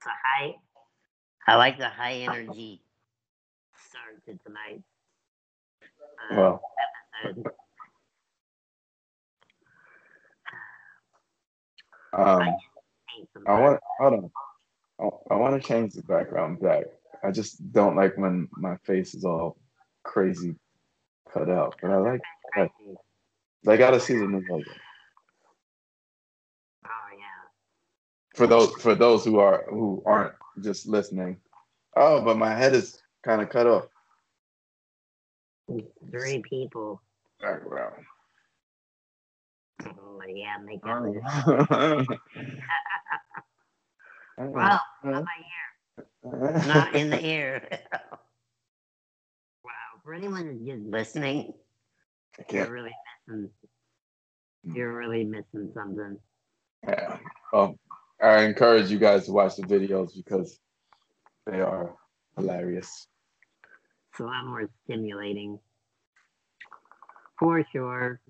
It's a high. I like the high energy start to tonight. Uh, Well, episode. um, I want hold on. I, I want to change the background back. I just don't like when my face is all crazy cut out. But I like. crazy. I gotta see the new logo Oh yeah. For those for those who are who aren't just listening. Oh, but my head is kind of cut off. Three people. Background. Oh yeah, make it. Oh. Well, how about here? Not in the ear. wow. For anyone who's just listening, you're really missing. You're really missing something. Yeah. Well, I encourage you guys to watch the videos because they are hilarious. It's a lot more stimulating. For sure.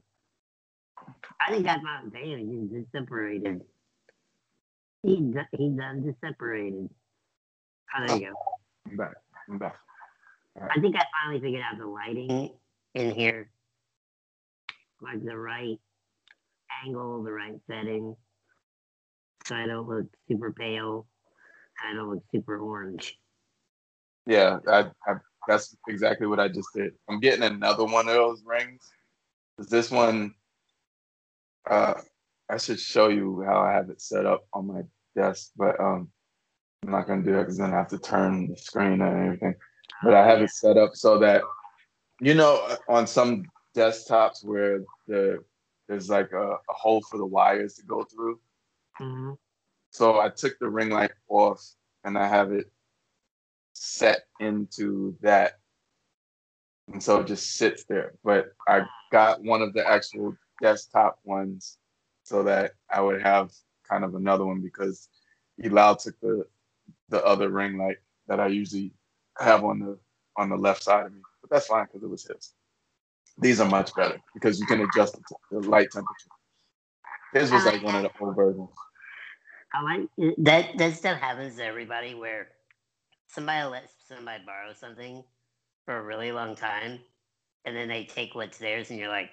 I think I found damn, he's just separated. He he done just separated. Oh, there you go. I'm back. I'm back. I think I finally figured out the lighting in here. Like the right angle, the right setting. So I don't look super pale. I don't look super orange. Yeah, I, I, that's exactly what I just did. I'm getting another one of those rings. This one, uh, I should show you how I have it set up on my desk, but um, I'm not gonna do that because then I have to turn the screen and everything. But I have it set up so that, you know, on some desktops where the there's like a, a hole for the wires to go through. Mhm. So I took the ring light off and I have it set into that. And so it just sits there. But I got one of the actual desktop ones so that I would have kind of another one because Elal took the the other ring light that I usually have on the on the left side of me. But that's fine because it was his. These are much better because you can adjust the, the light temperature. His was like one of the old versions. I like that. That stuff happens to everybody where somebody lets somebody borrow something for a really long time, and then they take what's theirs, and you're like,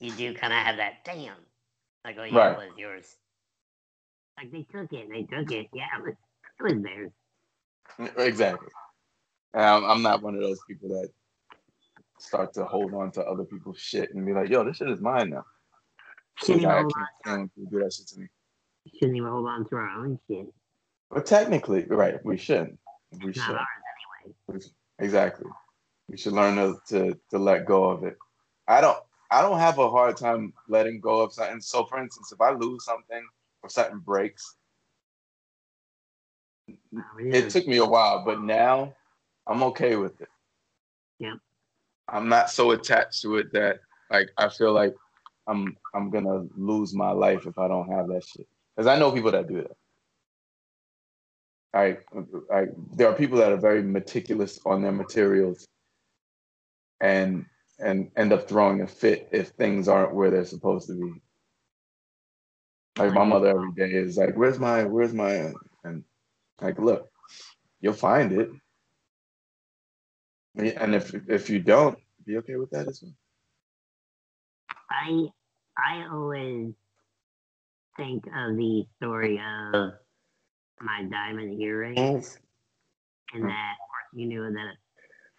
you do kind of have that damn, like oh yeah, Right. it was yours. Like they took it, they took it. Yeah, it was, it was theirs. Exactly. I'm, I'm not one of those people that start to hold on to other people's shit and be like, yo, this shit is mine now. Shouldn't even, hold can't on, stand when people do that shit to me. shouldn't even hold on to our own shit. But technically, right, we shouldn't. We should. anyway. Exactly. We should learn to, to to let go of it. I don't I don't have a hard time letting go of something. So for instance, if I lose something or something breaks, it took me a while, but now I'm okay with it. Yeah. I'm not so attached to it that like I feel like I'm I'm gonna lose my life if I don't have that shit. Because I know people that do that. I, I there are people that are very meticulous on their materials and and end up throwing a fit if things aren't where they're supposed to be. Like my mother every day is like, "Where's my where's my?" And like, look, you'll find it. And if if you don't, be okay with that as well. I I always think of the story of my diamond earrings, and Hmm. that you knew that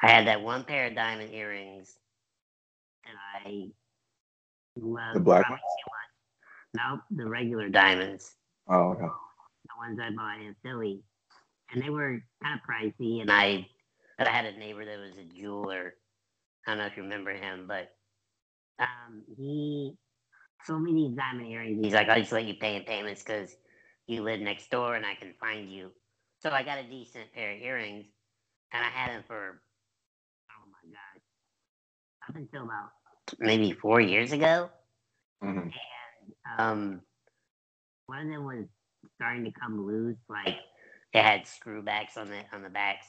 I had that one pair of diamond earrings that I loved The black much. Nope, the regular diamonds, Oh, okay. the ones I bought in Philly, and they were kind of pricey. And I, but I had a neighbor that was a jeweler. I don't know if you remember him, but um, he sold me these diamond earrings. He's like, I'll just let you pay in payments because you live next door and I can find you. So I got a decent pair of earrings and I had them for, oh my gosh, up until about maybe four years ago. hmm Um, one of them was starting to come loose, like it had screw backs on the on the backs.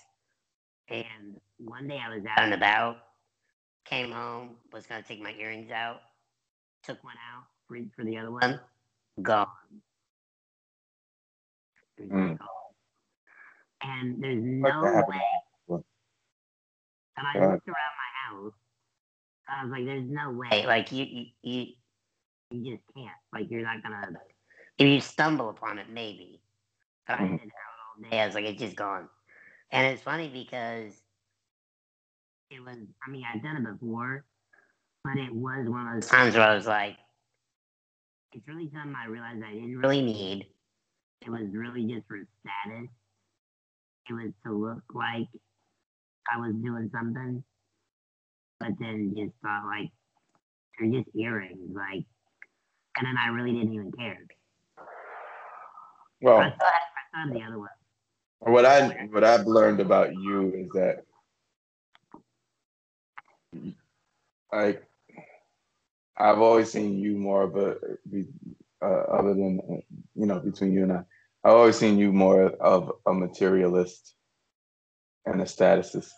And one day I was out and about, came home, was gonna take my earrings out, took one out, reached for the other one, gone. Mm. gone. and there's no way. And I looked around my house. I was like, "There's no way. Like you, you, you, you just can't. Like you're not gonna. If you stumble upon it, maybe. But I Mhm. did it all day. I was like, it's just gone. And it's funny because it was. I mean, I've done it before, but it was one of those times where I was like, it's really something I realized I didn't really need. It was really just for status. It was to look like I was doing something, but then just thought like they're just earrings, like, and then I really didn't even care. I Well, thought I thought the other one. what I what I've learned about you is that like I've always seen you more of a uh, other than you know between you and I. I've always seen you more of a materialist and a statusist,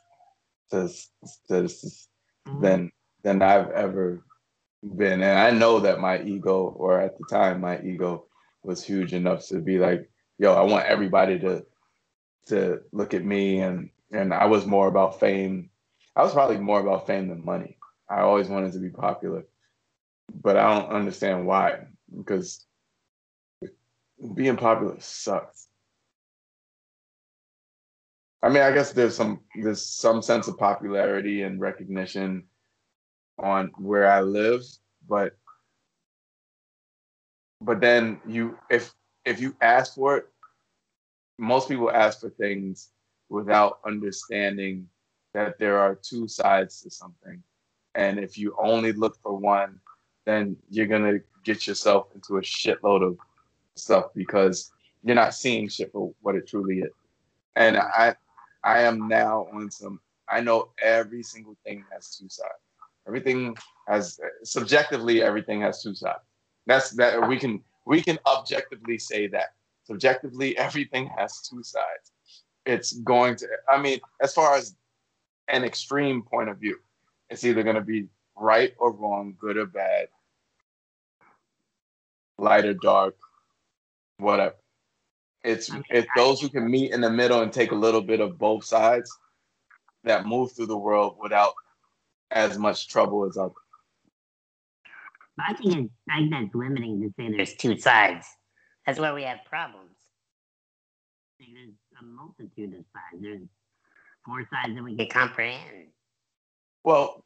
status- statusist Mhm. than than I've ever been. And I know that my ego, or at the time, my ego was huge enough to be like, yo, I want everybody to to look at me and and I was more about fame. I was probably more about fame than money. I always wanted to be popular. But I don't understand why. Because being popular sucks. I mean, I guess there's some there's some sense of popularity and recognition on where I live, but but then you if if you ask for it, most people ask for things without understanding that there are two sides to something. And if you only look for one, then you're gonna get yourself into a shitload of stuff because you're not seeing shit for what it truly is. And I I am now on some I know every single thing has two sides. Everything has subjectively everything has two sides. That's that we can we can objectively say that. Subjectively everything has two sides. It's going to I mean, as far as an extreme point of view, it's either going to be right or wrong, good or bad, light or dark, whatever. It's it's those who can meet in the middle and take a little bit of both sides that move through the world without as much trouble as others. I think it's, I think that's limiting to say there's two sides. That's where we have problems. There's a multitude of sides. There's more sides than we can comprehend. Well,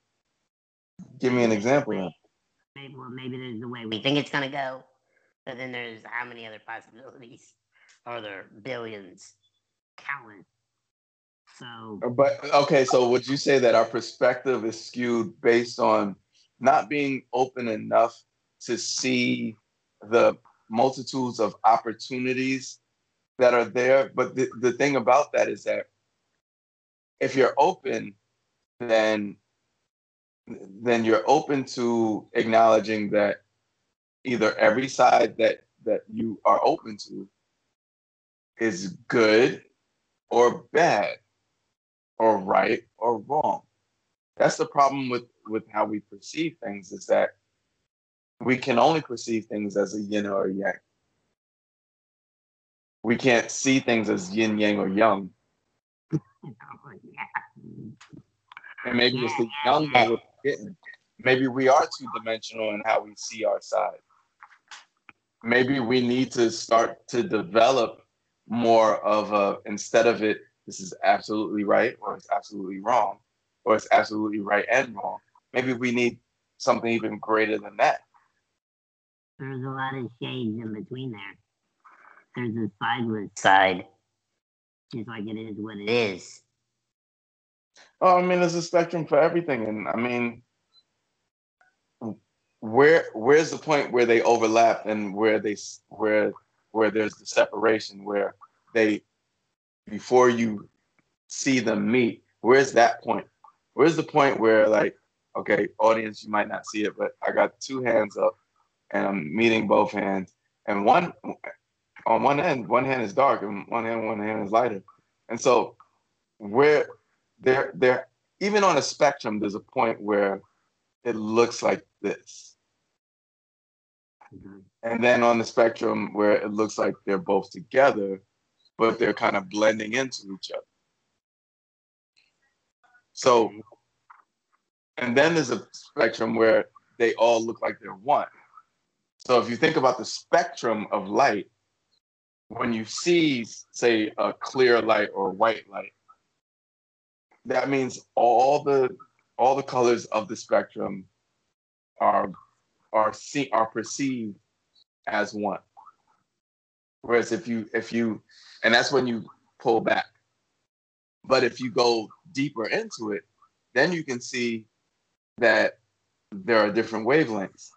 give me an example. Maybe, well, maybe there's the way we think it's gonna go, but then there's how many other possibilities? Are there billions, countless? So uh, But okay, so would you say that our perspective is skewed based on not being open enough to see the multitudes of opportunities that are there? But the, the thing about that is that if you're open, then then you're open to acknowledging that either every side that that you are open to is good or bad or right or wrong. That's the problem with with how we perceive things is that we can only perceive things as a yin or a yang. We can't see things as yin, yang, or Jung. Oh, yeah. And maybe it's the young that getting. Maybe we are two dimensional in how we see our side. Maybe we need to start to develop more of a instead of it, this is absolutely right or it's absolutely wrong, or it's absolutely right and wrong. Maybe we need something even greater than that. There's a lot of shades in between there. There's a sideless side, just like it is what it is. Oh, I mean, there's a spectrum for everything, and I mean, where where's the point where they overlap and where they where where there's the separation where they before you see them meet? Where's that point? Where's the point where like, okay, audience, you might not see it, but I got two hands up, and I'm meeting both hands, and one on one end, one hand is dark, and one hand, one hand is lighter, and so where there there even on a spectrum there's a point where it looks like this Mhm. and then on the spectrum where it looks like they're both together but they're kind of blending into each other. So, and then there's a spectrum where they all look like they're one. So if you think about the spectrum of light, when you see, say, a clear light or white light, that means all the all the colors of the spectrum are are see, are perceived as one. Whereas if you if you and that's when you pull back. But if you go deeper into it, then you can see that there are different wavelengths.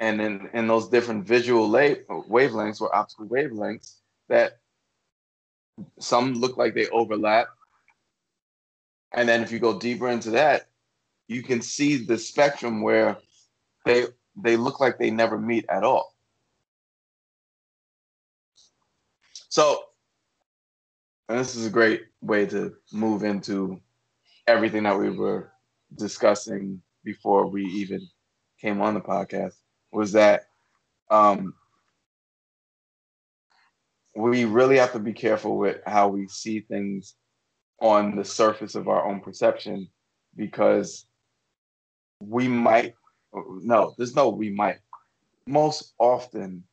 And in, in those different visual wavelengths or optical wavelengths, that some look like they overlap. And then if you go deeper into that, you can see the spectrum where they they look like they never meet at all. So, and this is a great way to move into everything that we were discussing before we even came on the podcast was that um, we really have to be careful with how we see things on the surface of our own perception because we might no there's no we might. Most often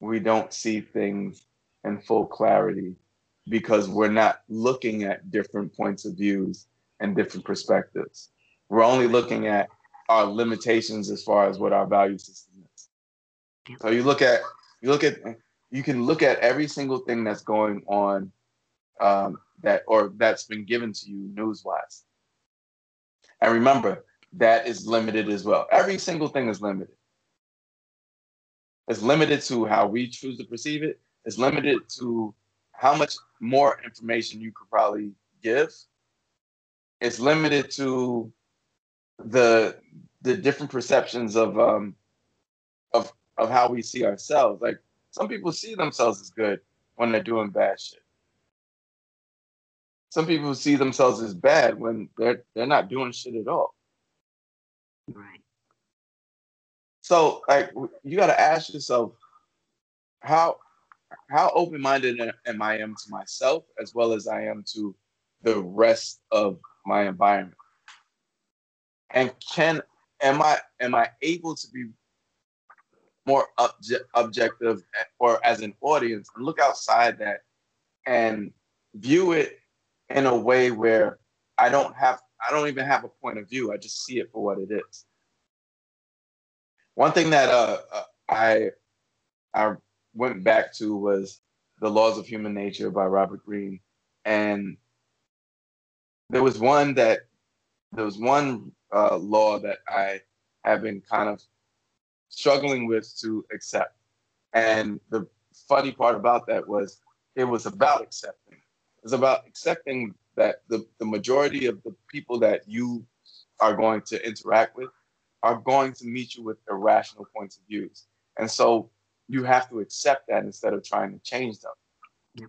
we don't see things in full clarity because we're not looking at different points of views and different perspectives. We're only looking at our limitations as far as what our value system is. So you look at you look at you can look at every single thing that's going on um, that or that's been given to you news wise and remember that is limited as well. Every single thing is limited. It's limited to how we choose to perceive it. It's limited to how much more information you could probably give. It's limited to the the different perceptions of um of of how we see ourselves. Like some people see themselves as good when they're doing bad shit. Some people see themselves as bad when they're they're not doing shit at all. Right. So like you got to ask yourself how how open minded am I am to myself as well as I am to the rest of my environment, and can am I am I able to be more obje- objective eh, or as an audience and look outside that and view it in a way where I don't have I don't even have a point of view. I just see it for what it is. One thing that uh, uh, I I went back to was The Laws of Human Nature by Robert Greene, and there was one that there was one uh, law that I have been kind of struggling with to accept, and the funny part about that was it was about accepting. It was about accepting that the, the majority of the people that you are going to interact with are going to meet you with irrational points of views. And so you have to accept that instead of trying to change them.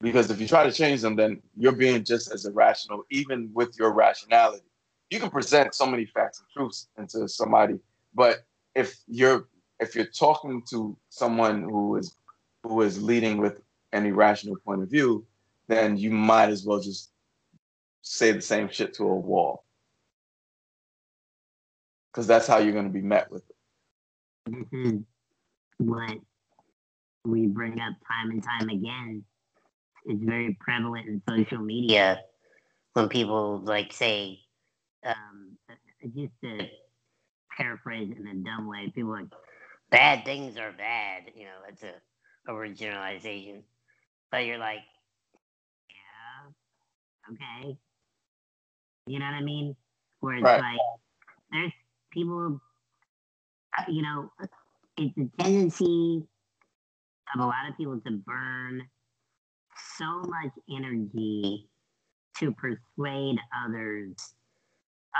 Because if you try to change them, then you're being just as irrational, even with your rationality. You can present so many facts and truths into somebody, but if you're if you're talking to someone who is who is leading with an irrational point of view, then you might as well just say the same shit to a wall. Because that's how you're going to be met with it. Is what we bring up time and time again. It's very prevalent in social media when people like say, um, just to paraphrase in a dumb way, people like, bad things are bad. You know, that's a originalization. But you're like, okay. You know what I mean? Where it's Right. like there's people, uh, you know, it's a tendency of a lot of people to burn so much energy to persuade others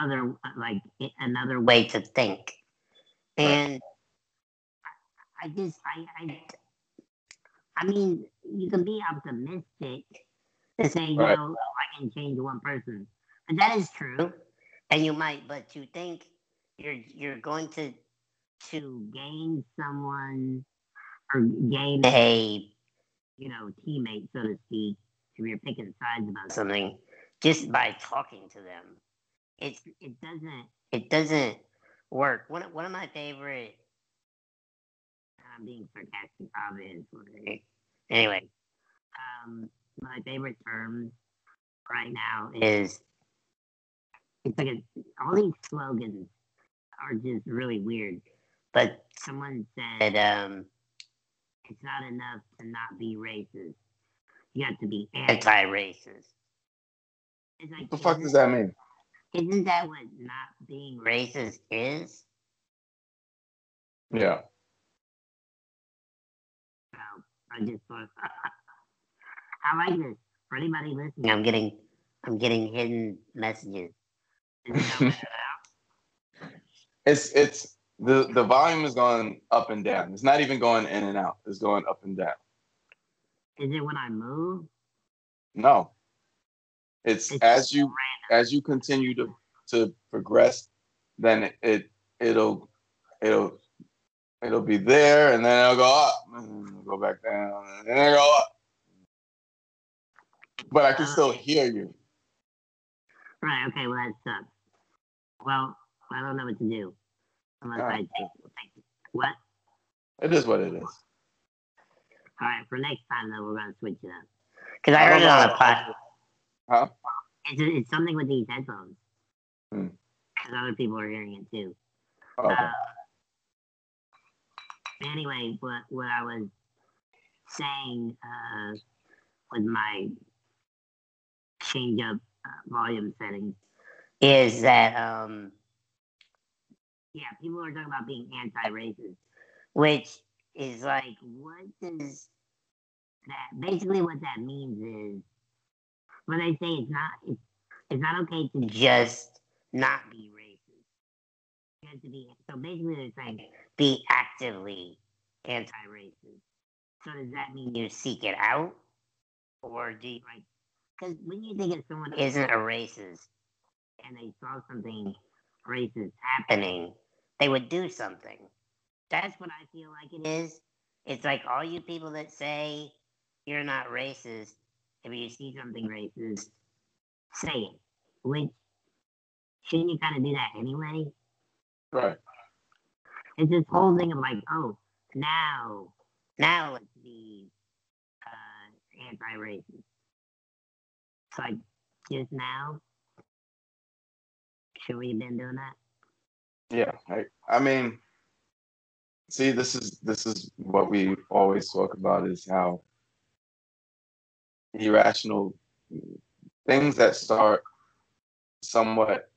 other like another way to think and i just i i i mean you can be optimistic to say you Right. know can change one person and that is true and you might but to think you're you're going to to gain someone or gain a you know, teammate, so to speak, if you're picking sides about something, just by talking to them. It's it doesn't it doesn't work. One one of my favorite I'm being sarcastic obviously. Anyway. Um my favorite terms right now is it's like a, all these slogans are just really weird. But someone said um, it's not enough to not be racist. You have to be anti-racist. It's like, what the fuck does that mean? Isn't that what not being racist is? Yeah. Well, I just thought I like this. For anybody listening, I'm getting I'm getting hidden messages. it's it's the the volume is going up and down. It's not even going in and out. It's going up and down. Is it when I move? No. It's, it's as you random. as you continue to to progress, then it, it will it'll it'll be there, and then it'll go up, and it'll go back down, and then it'll go up. But I can still hear you. Right. Okay. Well, that sucks. Well, I don't know what to do unless I take, take what. It is what it is. All right. For next time, though, we're gonna switch it up because I, I heard it on a podcast. Huh? It's, it's something with these headphones. Because hmm. other people are hearing it too. Oh, okay. Uh, anyway, what what I was saying uh, with my change up uh, volume settings. Is that um yeah people are talking about being anti-racist. which is like what does that basically what that means is when they say it's not it's, it's not okay to just not be racist. You have to be so basically they're saying be actively anti-racist. So does that mean you seek it out? Or do you like because when you think of someone isn't a racist and they saw something racist happening, they would do something. That's what I feel like it is. It's like all you people that say you're not racist, if you see something racist, say it. Which shouldn't you kind of do that anyway? Right. It's this whole thing of like, oh, now, now let's be uh, anti-racist like just now. Should we have been doing that? Yeah, I, I mean, see, this is this is what we always talk about is how irrational things that start somewhat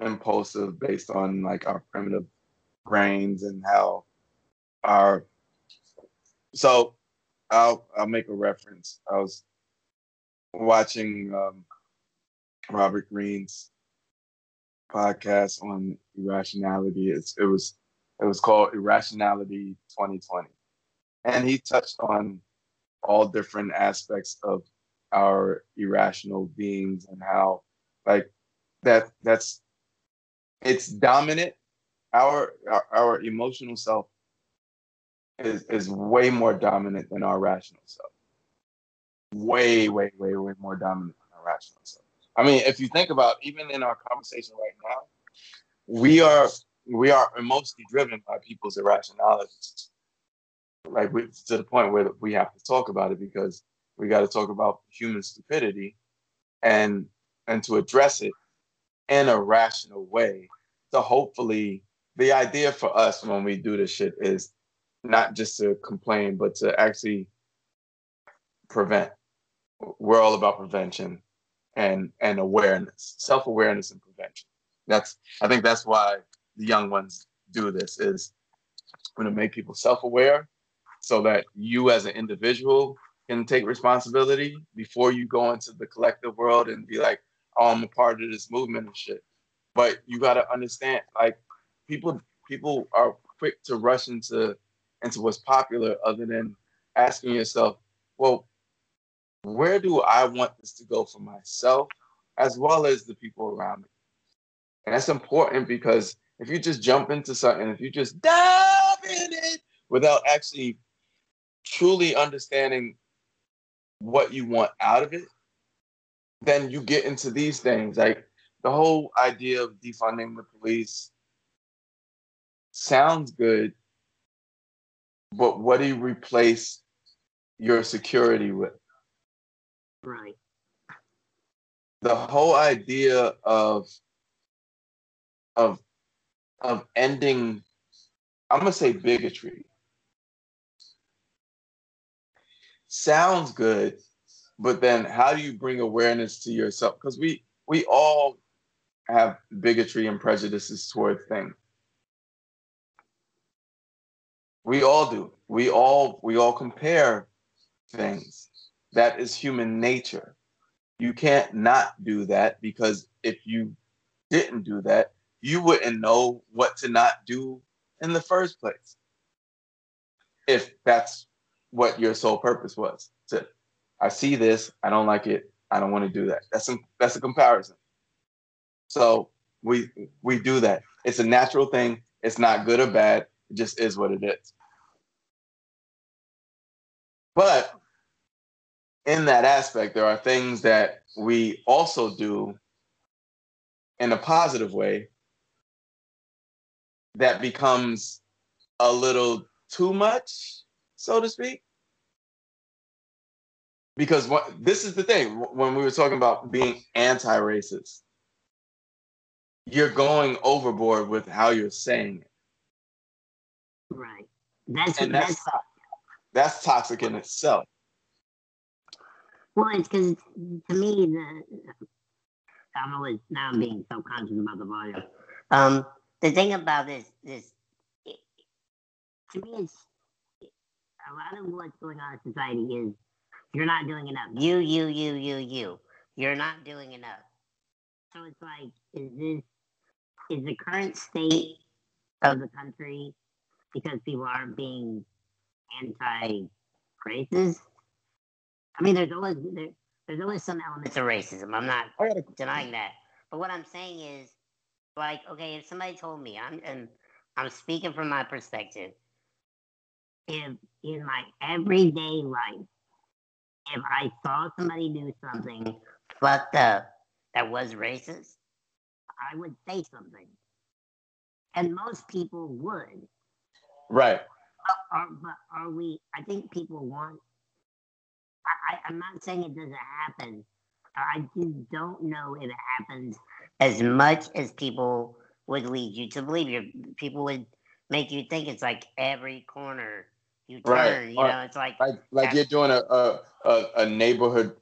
impulsive based on like our primitive brains and how our so I'll I'll make a reference. I was watching um, Robert Greene's podcast on irrationality. It's, it was it was called Irrationality 2020, and he touched on all different aspects of our irrational beings and how like that that's it's dominant. Our our, our emotional self is is way more dominant than our rational self way, way, way, way more dominant than rational self. I mean, if you think about even in our conversation right now, we are we are mostly driven by people's irrationalities. Like we, to the point where we have to talk about it because we got to talk about human stupidity and and to address it in a rational way. So hopefully the idea for us when we do this shit is not just to complain, but to actually prevent we're all about prevention and and awareness, self awareness and prevention. That's I think that's why the young ones do this is going to make people self aware, so that you as an individual can take responsibility before you go into the collective world and be like, oh, I'm a part of this movement and shit. But you got to understand, like people people are quick to rush into into what's popular, other than asking yourself, well, where do I want this to go for myself as well as the people around me? And that's important because if you just jump into something, if you just dive in it without actually truly understanding what you want out of it, then you get into these things. Like the whole idea of defunding the police sounds good, but what do you replace your security with? Right. The whole idea of of of ending I'm gonna say bigotry sounds good, but then how do you bring awareness to yourself? Because we we all have bigotry and prejudices toward things. We all do. We all we all compare things. That is human nature. You can't not do that because if you didn't do that, you wouldn't know what to not do in the first place. If that's what your sole purpose was. To I see this, I don't like it, I don't want to do that. That's a, that's a comparison. So we we do that. It's a natural thing. It's not good or bad. It just is what it is. But in that aspect, there are things that we also do in a positive way that becomes a little too much, so to speak. Because what this is the thing when we were talking about being anti-racist, you're going overboard with how you're saying it. Right. That's And that's that's that's toxic in itself. Well, it's because to me the I'm always now I'm being so conscious about the volume. Um, the thing about this this it, to me it's a lot of what's going on in society is you're not doing enough. You, you, you, you, you. You're not doing enough. So it's like, is this is the current state of the country because people aren't being anti-racist? I mean, there's always there, there's always some elements of racism. I'm not denying that. But what I'm saying is, like, okay, if somebody told me, I'm and I'm speaking from my perspective. If in my everyday life, if I saw somebody do something fucked up that was racist, I would say something. And most people would. right. Are, but are we? I think people want. I, I'm not saying it doesn't happen. I just don't know if it happens as much as people would lead you to believe. Your people would make you think it's like every corner you turn. Right. You Or- know, it's like Like like you're doing a a, a, a neighborhood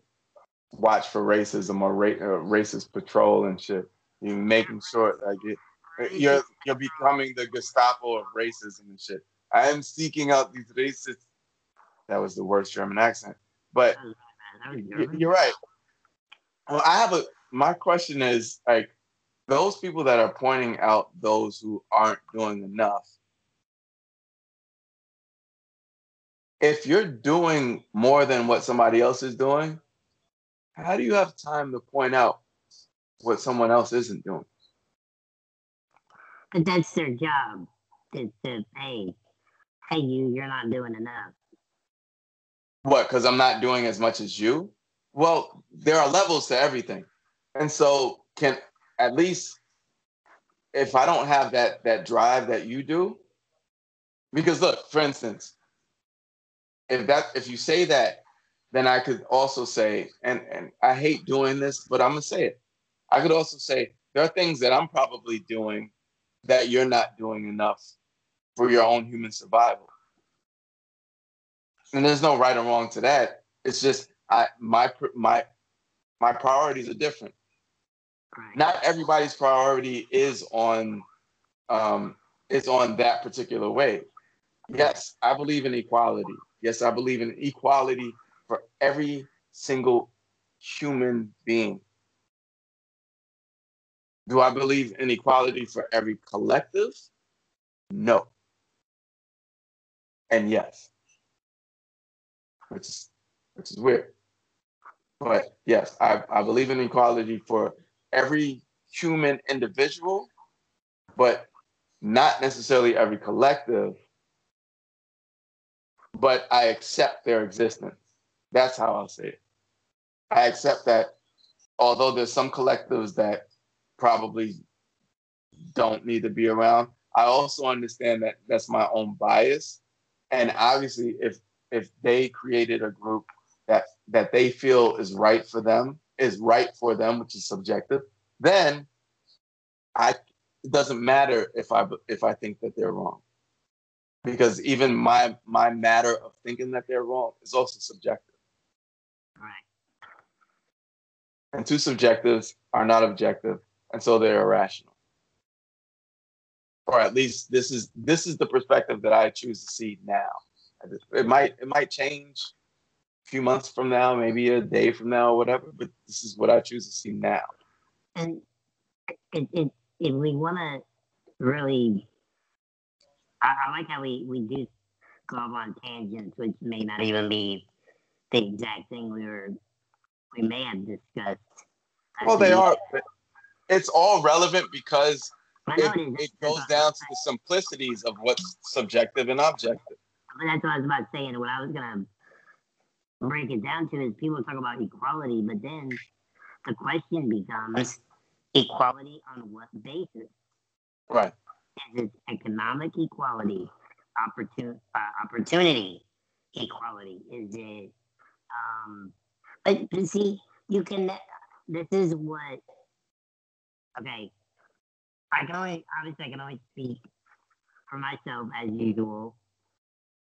watch for racism or ra- uh, racist patrol and shit. You're making sure like it, you're you're becoming the Gestapo of racism and shit. I am seeking out these racists. That was the worst German accent, but that was y- German. you're right. Well, I have a. My question is like those people that are pointing out those who aren't doing enough. If you're doing more than what somebody else is doing, how do you have time to point out what someone else isn't doing? But that's their job. To, to hey, hey, you, you're not doing enough. What? Because I'm not doing as much as you? Well, there are levels to everything, and so can at least if I don't have that that drive that you do, because look, for instance, if that if you say that, then I could also say, and and I hate doing this, but I'm gonna say it. I could also say there are things that I'm probably doing that you're not doing enough for your own human survival. And there's no right or wrong to that. It's just I my my my priorities are different. Right. Not everybody's priority is on um is on that particular way. Yes, I believe in equality. Yes, I believe in equality for every single human being. Do I believe in equality for every collective? No. And yes. Which is which is weird. But yes, I, I believe in equality for every human individual, but not necessarily every collective. but I accept their existence. That's how I'll say it. I accept that although there's some collectives that probably don't need to be around, I also understand that that's my own bias. And obviously if if they created a group that that they feel is right for them, is right for them, which is subjective, then I it doesn't matter if I if I think that they're wrong. Because even my my matter of thinking that they're wrong is also subjective. Right. And two subjectives are not objective, and so they're irrational. Or at least this is this is the perspective that I choose to see now. It might it might change a few months from now, maybe a day from now, or whatever. But this is what I choose to see now. And it, it, if we want to really, I, I like how we, we do go on tangents, which may not even be the exact thing we were we may have discussed. Well, they are. It's all relevant because it, it goes down to the simplicities of what's subjective and objective. But that's what I was about saying. what I was gonna break it down to is people talk about equality, but then the question becomes equality on what basis? Right. Is it economic equality, opportun- uh, opportunity equality? Is it, um, but, but see, you can, this is what, okay, I can only, obviously, I can only speak for myself as usual,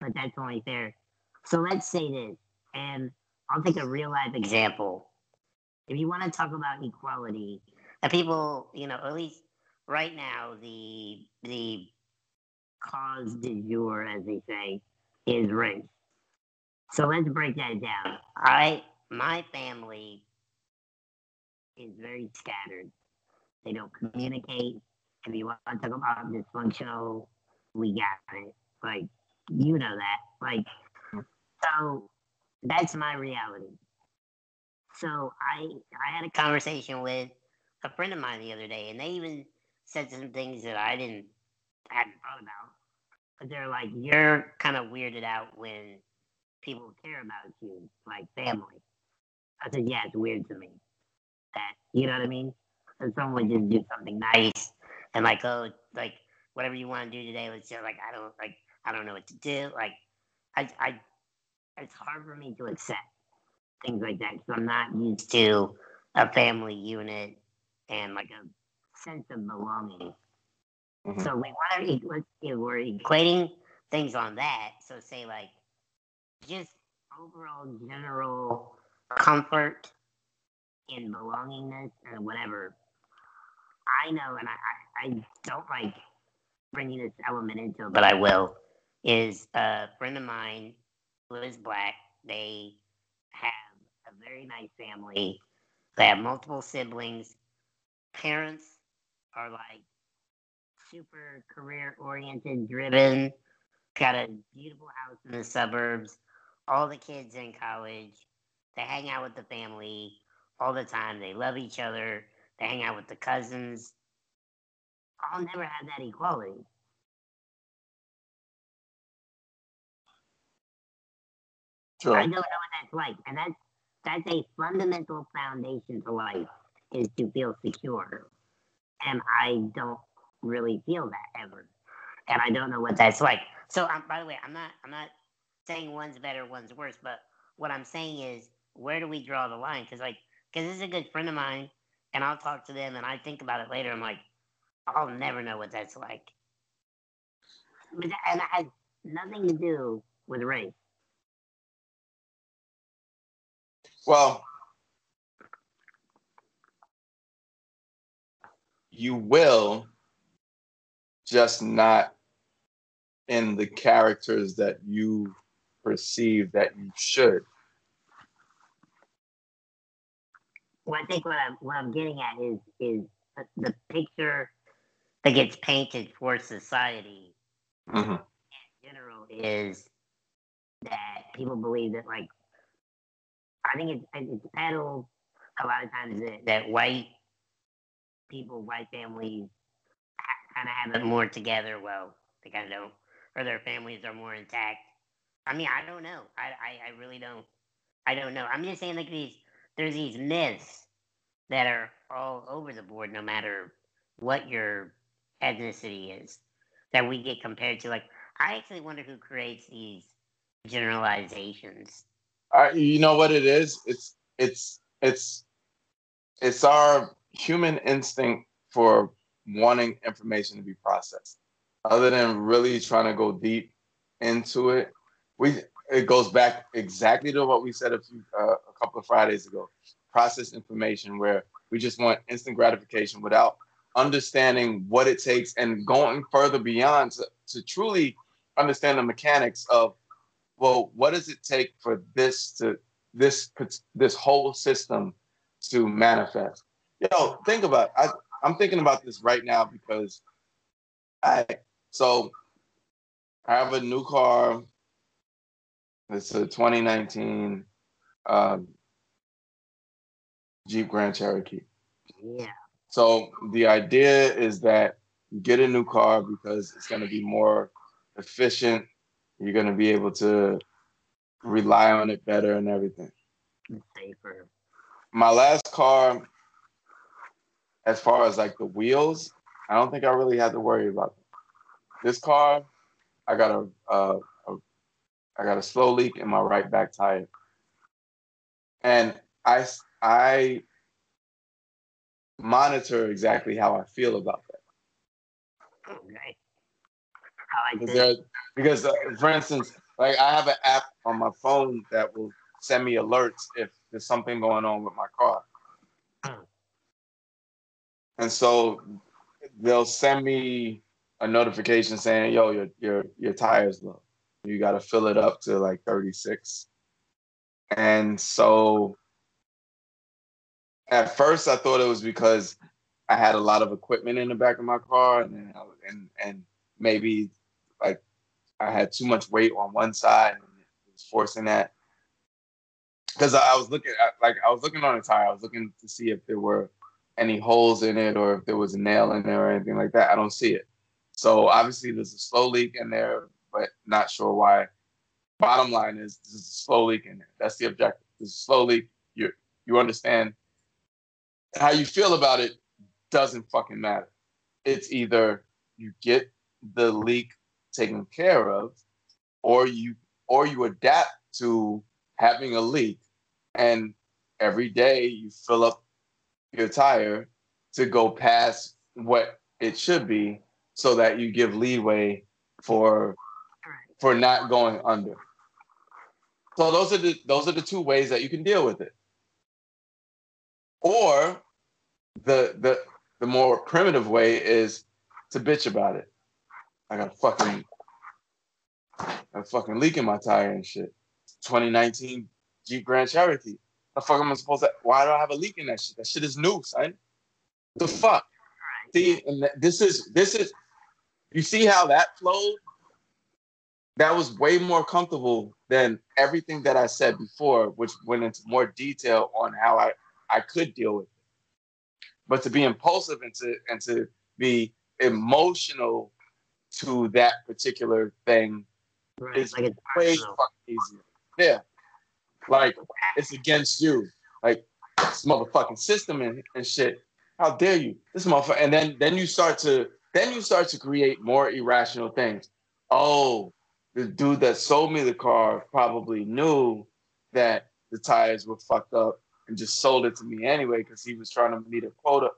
but that's only fair. So let's say this, and I'll take a real life example. If you want to talk about equality, and people, you know, at least right now, the the cause du jour, as they say, is race. So let's break that down. I my family is very scattered. They don't communicate. If you want to talk about dysfunctional, we got it. Like you know that. Like so that's my reality. So I I had a conversation with a friend of mine the other day, and they even said some things that I didn't hadn't thought about. But they're like, you're kind of weirded out when people care about you, like family. I said, yeah, it's weird to me. That you know what I mean? That someone just do something nice and like, oh, like whatever you want to do today, let's just like I don't like I don't know what to do. Like I I it's hard for me to accept things like that because I'm not used to a family unit and like a sense of belonging. Mhm. So we want to we're equating things on that. So say like just overall general comfort and belongingness and whatever. I know, and I, I, I don't like bringing this element into it, but I will. Is a friend of mine who is black. They have a very nice family. They have multiple siblings. Parents are like super career oriented, driven. Got a beautiful house in the suburbs. All the kids in college. They hang out with the family all the time. They love each other. They hang out with the cousins. I'll never have that equality. I don't know what that's like, and that's that's a fundamental foundation to life is to feel secure, and I don't really feel that ever, and I don't know what that's like. So, um, by the way, I'm not I'm not saying one's better, one's worse, but what I'm saying is where do we draw the line? Because like, because this is a good friend of mine, and I'll talk to them, and I think about it later. I'm like, I'll never know what that's like, But that- and it has nothing to do with race. Well, you will, just not in the characters that you perceive that you should. Well, I think what I'm what I'm getting at is is the- the picture that gets painted for society Mhm. in general is that people believe that like I think it's it's peddled a lot of times that, that white people, white families, kind of have it more together. Well, they kind of don't, or their families are more intact. I mean, I don't know. I, I, I really don't. I don't know. I'm just saying, like these, there's these myths that are all over the board, no matter what your ethnicity is, that we get compared to. Like, I actually wonder who creates these generalizations. You know what it is? It's it's it's it's our human instinct for wanting information to be processed. Other than really trying to go deep into it, we it goes back exactly to what we said a few uh, a couple of Fridays ago. Process information where we just want instant gratification without understanding what it takes and going further beyond to, to truly understand the mechanics of well, what does it take for this to this this whole system to manifest? You know, think about. It. I I'm thinking about this right now because I so I have a new car. It's a 2019 um, Jeep Grand Cherokee. Yeah. So the idea is that you get a new car because it's going to be more efficient you're gonna be able to rely on it better and everything. Safer. My last car, as far as like the wheels, I don't think I really had to worry about them. This car, I got a, a, a I got a slow leak in my right back tire, and I I monitor exactly how I feel about that. Okay. I like that because uh, for instance like i have an app on my phone that will send me alerts if there's something going on with my car. And so they'll send me a notification saying yo your your your tires low. You got to fill it up to like 36 and so at first i thought it was because i had a lot of equipment in the back of my car and and and maybe like I had too much weight on one side and it was forcing that. Because I was looking like I was looking on the tire, I was looking to see if there were any holes in it or if there was a nail in there or anything like that. I don't see it. So obviously there's a slow leak in there, but not sure why. Bottom line is there's a slow leak in there. That's the objective. There's a slow leak. You you understand how you feel about it doesn't fucking matter. It's either you get the leak taken care of, or you or you adapt to having a leak and every day you fill up your tire to go past what it should be so that you give leeway for for not going under. So those are the those are the two ways that you can deal with it. Or the the the more primitive way is to bitch about it. I got a fucking a fucking leaking my tire and shit. 2019 Jeep Grand Cherokee. The fuck am I supposed to? Why do I have a leak in that shit? That shit is new, son. The fuck. See, and this is this is. You see how that flowed? That was way more comfortable than everything that I said before, which went into more detail on how I I could deal with it. But to be impulsive and to and to be emotional to that particular thing right. is like way fucking easier. Yeah. Like it's against you. Like this motherfucking system and, and shit. How dare you? This motherfucker. And then then you start to then you start to create more irrational things. Oh, the dude that sold me the car probably knew that the tires were fucked up and just sold it to me anyway because he was trying to meet a quota.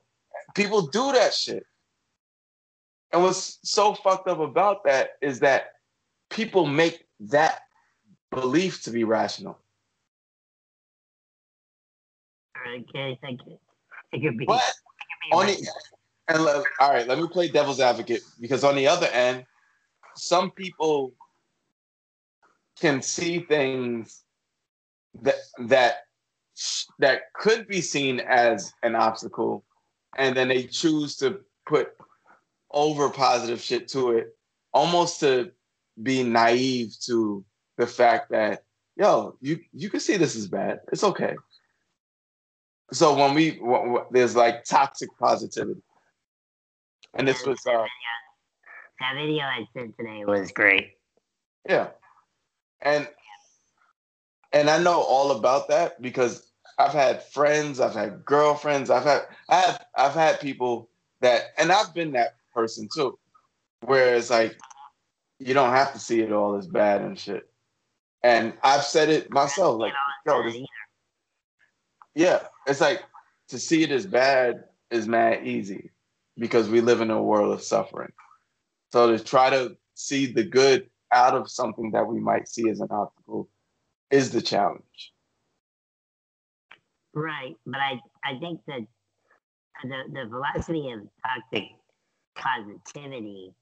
People do that shit. And what's so fucked up about that is that people make that belief to be rational. Okay, thank you. It could be. But on the, and let, all right, let me play devil's advocate because on the other end, some people can see things that that that could be seen as an obstacle, and then they choose to put over positive shit to it, almost to be naive to the fact that yo, you you can see this is bad. It's okay. So when we w- w- there's like toxic positivity, and this was uh, that video I sent today was great. Yeah, And and I know all about that because I've had friends, I've had girlfriends, I've had I've I've had people that and I've been that person too. Where it's like you don't have to see it all as bad and shit. And I've said it myself, like, yo, this, yeah, it's like to see it as bad is mad easy because we live in a world of suffering. So to try to see the good out of something that we might see as an obstacle is the challenge. Right, but I I think that the the velocity of toxic positivity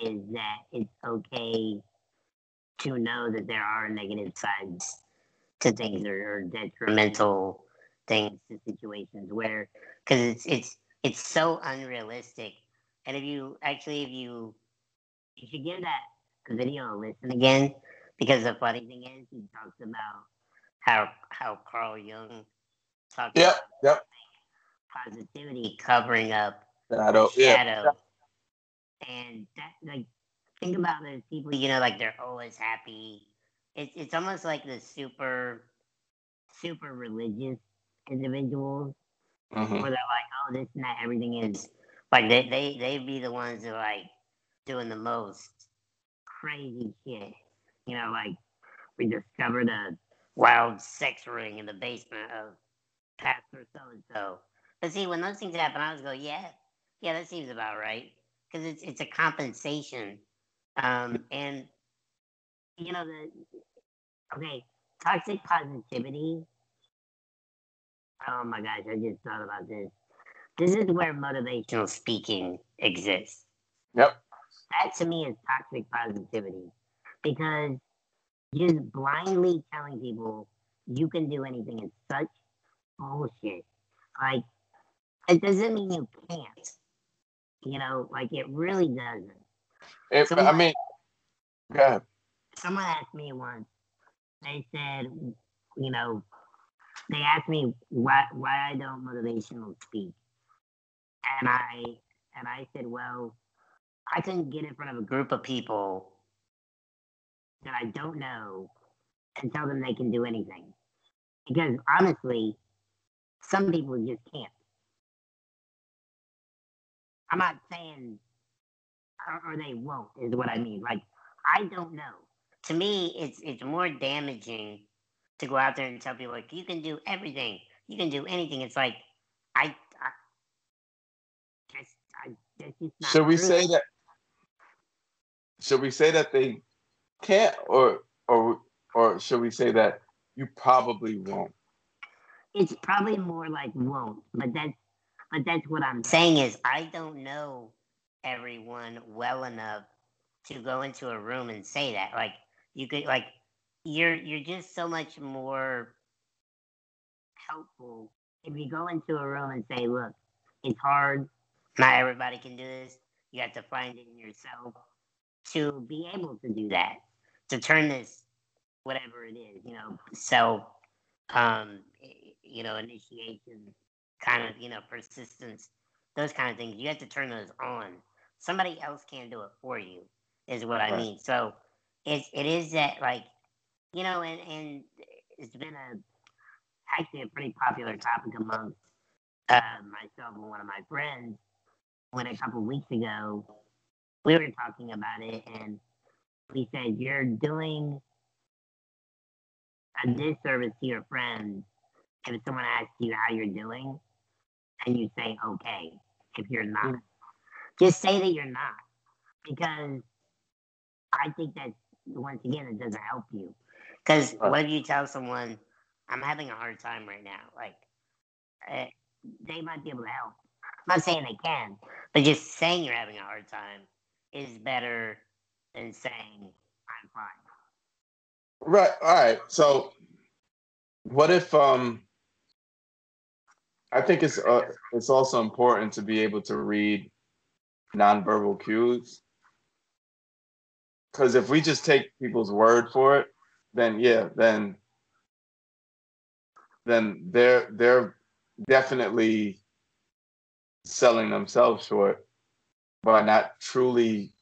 is that it's okay to know that there are negative sides to things or, or detrimental things to situations where because it's it's it's so unrealistic and if you actually if you you should give that video a listen again because the funny thing is he talks about how how Carl Jung talks yep, about yep. positivity covering up shadow, shadow. Yeah. And that like think about those people you know like they're always happy it's it's almost like the super super religious individuals Mhm. where they're like, oh, this and that, everything is like they they they be the ones that are like doing the most crazy shit. You know, like we discovered a wild sex ring in the basement of Pastor so and so. But see, when those things happen, I always go, yeah, yeah, that seems about right because it's it's a compensation, um, and you know the okay toxic positivity Oh my gosh, I just thought about this. This is where motivational speaking exists. Yep. That to me is toxic positivity because just blindly telling people you can do anything is such bullshit. Like, it doesn't mean you can't. You know, like it really doesn't. If, I mean, go ahead. someone asked me once, they said, you know, they asked me why why I don't motivational speak. And I and I said, well, I can get in front of a group of people that I don't know and tell them they can do anything. Because honestly, some people just can't. I'm not saying or, or they won't is what I mean. Like I don't know. To me, it's it's more damaging to go out there and tell people like you can do everything, you can do anything. It's like I, I that's, I, that's just not Should we true. say that? Should we say that they can't, or or or should we say that you probably won't? It's probably more like won't, but that's but that's what I'm saying is I don't know everyone well enough to go into a room and say that. Like you could like you're you're just so much more helpful if you go into a room and say, look, it's hard. Not everybody can do this. You have to find it in yourself to be able to do that. To turn this whatever it is, you know, self um you know, initiation, kind of, you know, persistence, those kind of things. You have to turn those on. Somebody else can't do it for you, is what I mean. So it's it is that like, you know, and and it's been a actually a pretty popular topic amongst uh, myself and one of my friends. When a couple weeks ago, we were talking about it, and we said you're doing a disservice to your friends if someone asks you how you're doing and you say okay if you're not. Just say that you're not. Because I think that once again it doesn't help you. Because Right. what if you tell someone, I'm having a hard time right now? Like eh, they might be able to help. I'm not saying they can, but just saying you're having a hard time is better than saying I'm fine. Right. All right. So, what if um? I think it's uh, it's also important to be able to read nonverbal cues. Because if we just take people's word for it, then yeah, then then they're they're definitely selling themselves short by not truly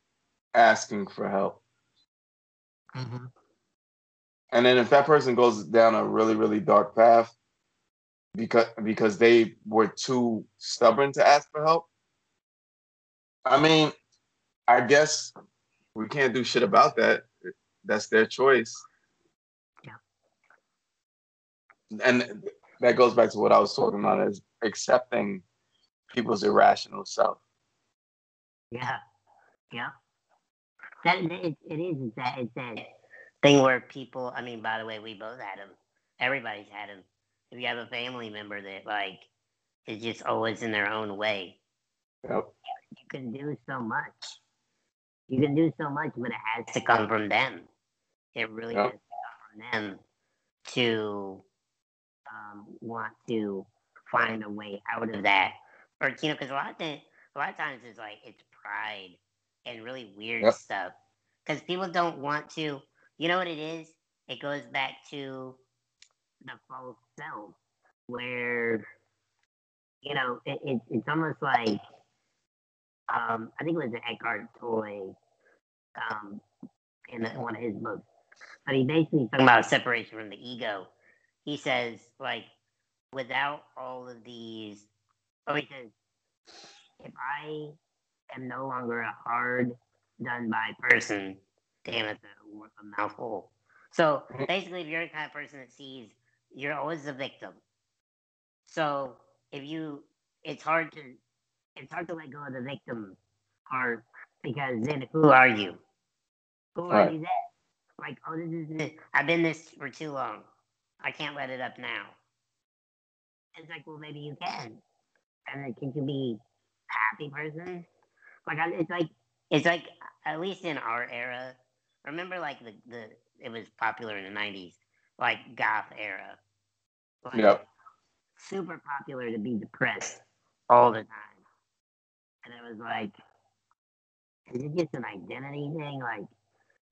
asking for help. And then if that person goes down a really, really dark path because because they were too stubborn to ask for help, I mean, I guess we can't do shit about that. That's their choice. Yeah. And that goes back to what I was talking about is accepting people's irrational self. Yeah, yeah. That it, it is. It's that. It's that thing where people. I mean, by the way, we both had them. Everybody's had them. If you have a family member that like is just always in their own way, Yep. you can do so much. You can do so much, but it has to come from them. It really Yep. has to come from them to um, want to find a way out of that, or you know, because a lot of a lot of times it's like it's pride and really weird Yep. stuff. Because people don't want to. You know what it is? It goes back to the false where you know it, it, it's almost like um, I think it was an Eckhart Tolle um, in one of his books, but he basically talking about separation from the ego. He says like without all of these, oh, he says if I am no longer a hard done by person, damn it's a, a mouthful. So basically, if you're the kind of person that sees you're always the victim. So if you, it's hard to, it's hard to let go of the victim part because then who are you? Who are Right. you then? Like, oh, this is this. I've been this for too long. I can't let it up now. It's like, well, maybe you can. And then can you be a happy person? Like, I, it's like, it's like, at least in our era, remember like the, the, it was popular in the 90s, like goth era. Like, Yep. super popular to be depressed all the time. And it was like, is it just an identity thing? Like,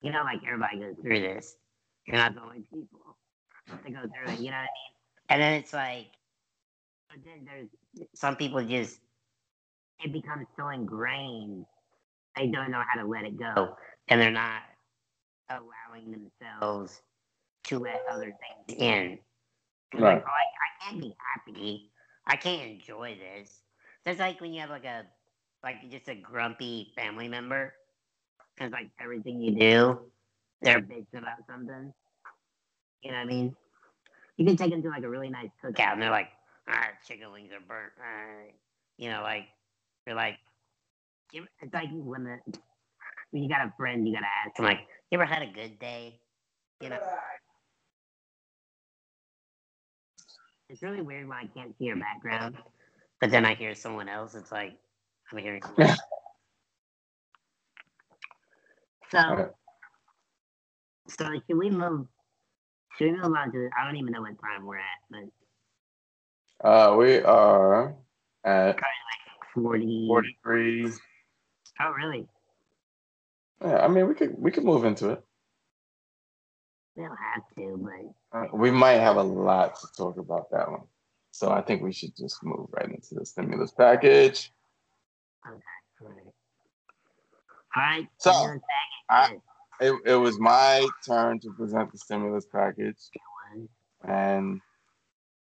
you know, like everybody goes through this. You're not the only people that go through it, you know what I mean? And then it's like, but then there's some people just, it becomes so ingrained, they don't know how to let it go. And they're not allowing themselves to let other things in. Right. Like, oh, I, I can't be happy. I can't enjoy this. That's like when you have like a like just a grumpy family member, and like everything you do, they're bitching about something. You know what I mean? You can take them to like a really nice cookout, and they're like, "Ah, chicken wings are burnt." Ah. You know, like you're like, it's like when the when you got a friend, you gotta ask them like, "You ever had a good day?" You know. It's really weird when I can't see your background, but then I hear someone else. It's like I'm hearing. so, so should we move? Should we move on to? I don't even know what time we're at, but Uh, we are at forty. 43. Oh, really? Yeah, I mean, we could we could move into it. We don't have to, but Uh, we might have a lot to talk about that one. So I think we should just move right into the stimulus package. all right. All right. So, I- It, it was my turn to present the stimulus package, and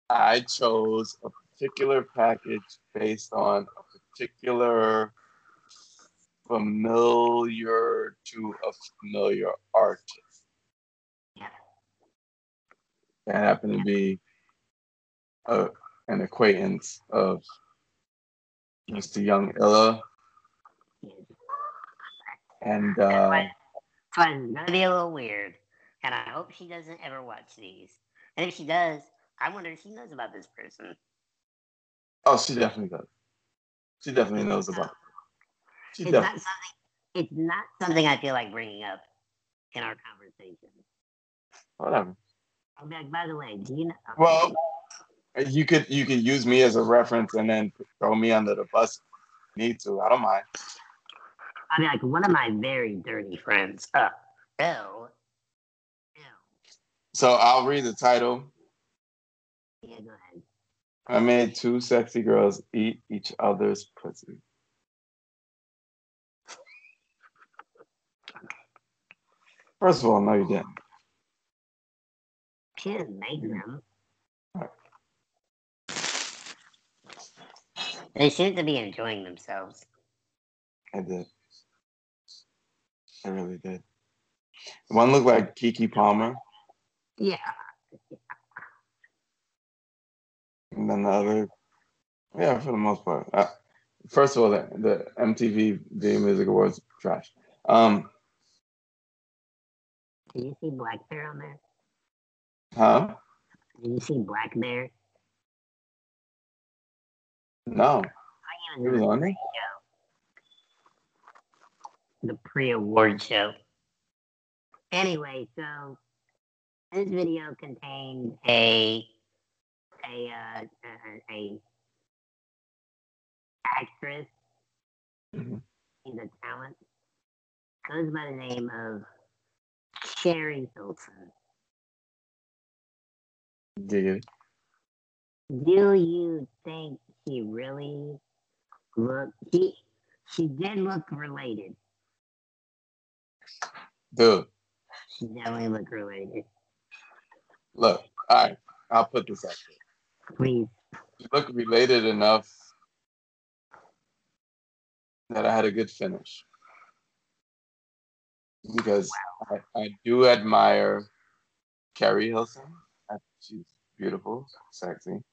I chose a particular package based on a particular familiar to a familiar artist. That happened to be a, an acquaintance of Mr. Young Illa, and uh, why- that's why it's gonna be a little weird, and I hope she doesn't ever watch these. And if she does, I wonder if she knows about this person. oh, she definitely does. She definitely knows about. It. She It's definitely. not something. It's not something I feel like bringing up in our conversation. Whatever. I'll be like, by the way, do you know? Well, you could you could use me as a reference and then throw me under the bus. Need to? I don't mind. I mean, like, one of my very dirty friends. Uh, ew. Ew. So I'll read the title. Yeah, go ahead. I made two sexy girls eat each other's pussy. First of all, no, you didn't. Didn't make them. They seem to be enjoying themselves. I did. I really did. One looked like Keke Palmer, Yeah. and then the other, yeah, for the most part. Uh, first of all, the, the MTV Video Music Awards trash. Um, Did you see Black Bear on there? Huh? Did you see blackbear? No, I think he it was on there. the pre-award show. Anyway, so this video contained a a uh, a, a actress. Mhm. She's a talent. Goes by the name of Sherry Hilton. Giggity. Do you think she really looked? She she did look related. Dude, She definitely looked related. look, all right, I'll put this out there. Please. You look related enough that I had a good finish. Because I, I do admire Keri Hilson. She's beautiful, sexy,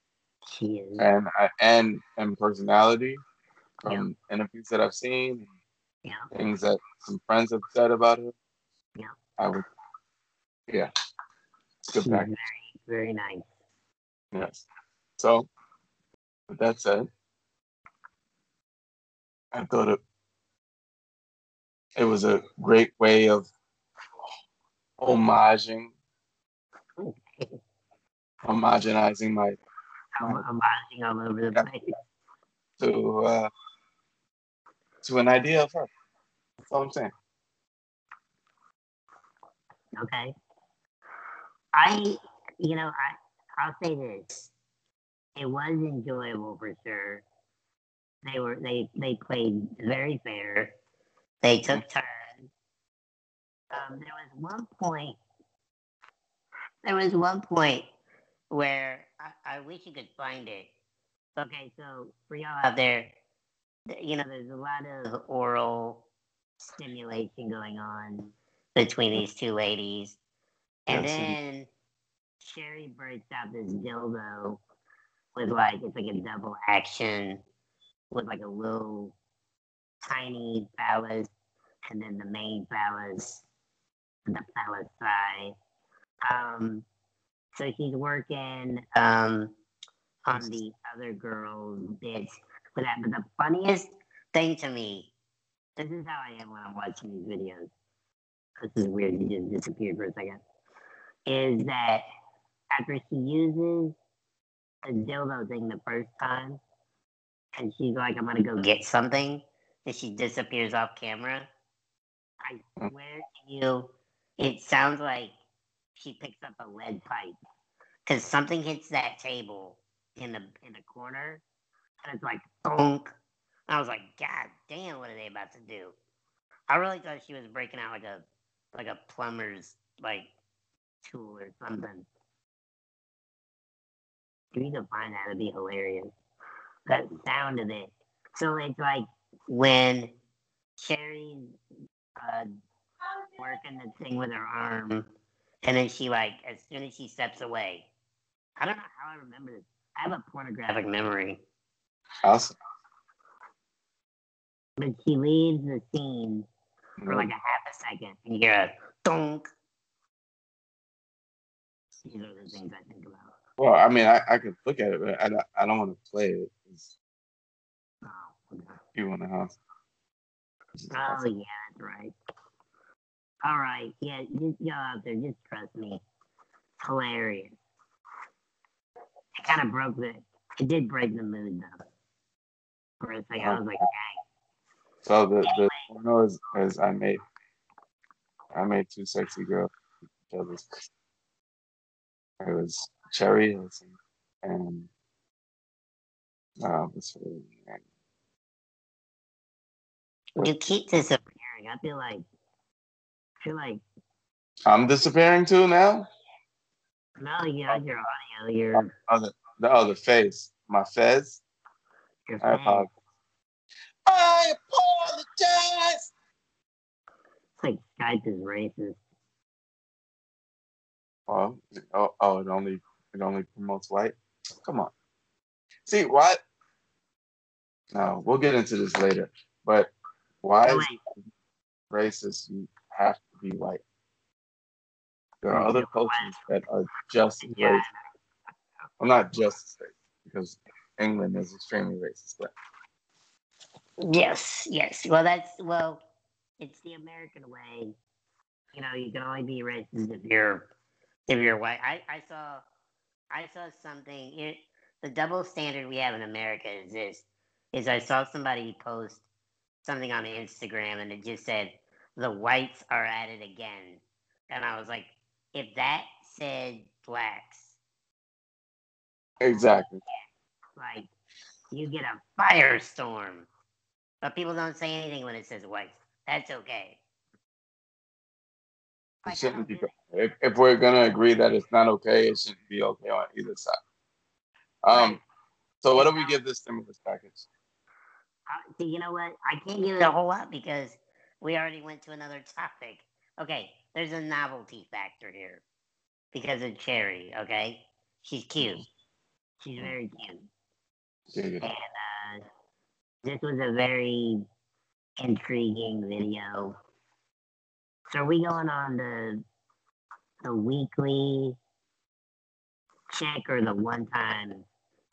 She is. and I, and and personality from interviews that I've seen, Yeah. things that some friends have said about her. Yeah. I would. Yeah. Good package. very, very nice. Yes. So, with that said, I thought it it was a great way of homaging, homogenizing my I'm, I'm bouncing all over the place. to uh, to an idea of her. That's all I'm saying. Okay. I, you know, I, I'll say this. It was enjoyable for sure. They were, they, they played very fair. They took turns. Um, there was one point, there was one point where I, I wish you could find it. Okay, so for y'all out there, you know, there's a lot of oral stimulation going on between these two ladies. And then Sherry breaks out this dildo with like it's like a double action with like a little tiny phallus and then the main phallus the phallus side. Um so he's working um on the other girl's bits with that. But the funniest thing to me, this is how I am when I'm watching these videos. This is weird, he just disappeared for a second. Is that after she uses the dildo thing the first time, and she's like, I'm gonna go get something, and she disappears off camera. I swear to you, it sounds like she picks up a lead pipe because something hits that table in the in the corner, and it's like bonk. I was like, God damn, what are they about to do? I really thought she was breaking out like a like a plumber's like tool or something. If you can find that, it'd be hilarious. That sound of it. So it's like when Sherry's uh, working the thing with her arm, and then she like as soon as she steps away. I don't know how I remember this. I have a pornographic memory, Awesome. but she leaves the scene for like a half a second, and you hear a donk. These are the things I think about. Well, I mean, I, I could look at it, but I, don't- I don't want to play it. Oh, okay. people in the house. Oh yeah, that's right. All right, yeah, just y'all out there, just trust me. It's hilarious. It kind of broke the. It did break the mood though. For a second, I was like, So the the porno is, is I made I made two sexy girls. It was, it was Cherry and uh, what's her name? you keep disappearing. I feel like, I feel like, I'm disappearing too now. No, you oh. got your audio. Your Oh, the, the other face. My fez. your I face. apologize. I apologize. It's like Skype is racist. Well, oh, oh, it only it only promotes white. Come on. See what? No, we'll get into this later. But why Oh, is racist? You have to be white. There are other cultures that are just as racist. Well, not just as racist, because England is extremely racist. But Yes, yes. Well, that's well, it's the American way. You know, you can only be racist if you're if you're white. I I saw I saw something. It, the double standard we have in America is this: is I saw somebody post something on Instagram and it just said the whites are at it again, and I was like, if that said blacks, exactly. like you get a firestorm. But people don't say anything when it says white. That's okay. Like, shouldn't be. If, if we're gonna agree that it's not okay, it shouldn't be okay on either side. Um. Right. So what do we give this stimulus package? Uh, see, you know what? I can't give it a whole lot because we already went to another topic. Okay, there's a novelty factor here because of Cherry. Okay, she's cute. She's very cute, and uh, this was a very intriguing video. So are we going on the the weekly check or the one time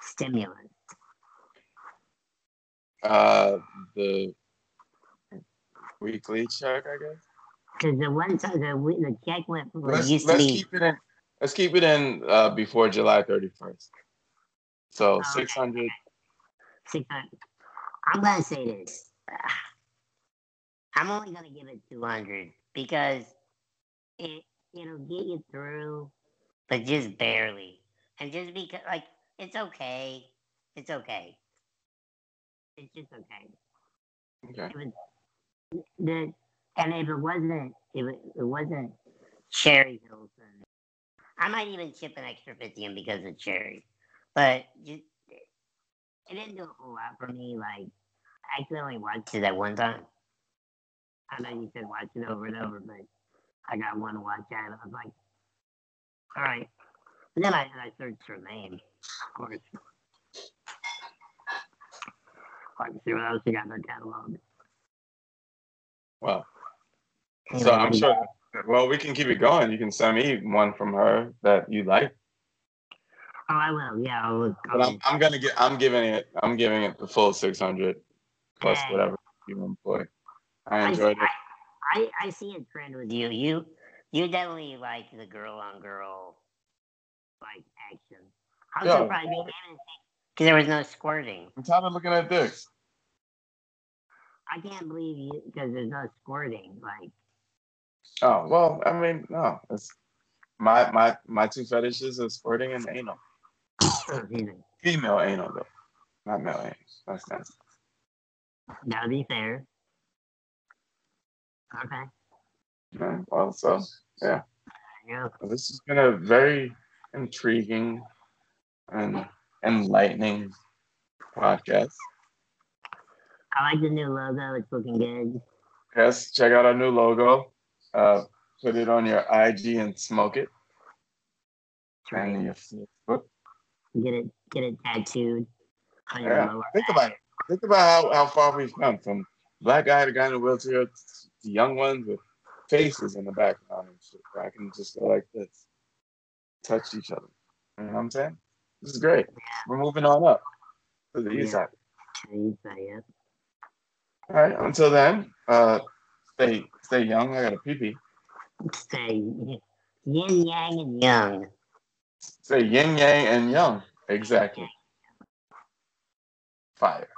stimulus? Uh, the weekly check, I guess. Because the one time the the check went from Let's used to let's be keep it in. Let's keep it in uh, before July thirty first. So okay. six hundred. six hundred. I'm gonna say this. I'm only gonna give it two hundred because it it'll get you through, but just barely. And just because like it's okay, it's okay. It's just okay. Okay. It was the and if it wasn't if it, it wasn't Cherry Hilton, I might even chip an extra fifty in because of Cherry. But just it didn't do a whole lot for me. Like I actually only watch it that one time. I know you said watch it over and over, but I got one to watch at. I was like, all right. But then I, I searched her name, of course. I can see what else she got in her catalog. Well, so I'm sure. Well, we can keep it going. You can send me one from her that you like, Oh, I will. Yeah, I'll look. but I'm I'm gonna get. I'm giving it. I'm giving it the full six hundred plus Yeah. whatever you employ. I I, enjoyed it. I, I, I see a trend with you. You you definitely like the girl on girl like action. I'm Yeah. surprised you didn't because there was no squirting. I'm tired of looking at dicks. I can't believe you because there's no squirting. Like Oh well, I mean, no. It's my my my two fetishes are squirting and anal. Female anal though, not male anal. That's nice. That would be fair. Okay. Yeah, well, so yeah. Well, This has been a very intriguing and enlightening podcast. I like the new logo. It's looking good. Yes, check out our new logo. Uh, put it on your IG and smoke it. Try And your Facebook. Get it get it tattooed Yeah. Think about it. Think about how, how far we've come from black guy to guy in a wheelchair to young ones with faces in the background and shit. I can just go like this, touch each other. You know what I'm saying? This is great. We're moving on up to the east Yeah. side. You say it. All right. Until then, uh, stay stay young. I got a pee pee. Say yin yang and Jung. Say yin yang and Jung. Exactly. Fire.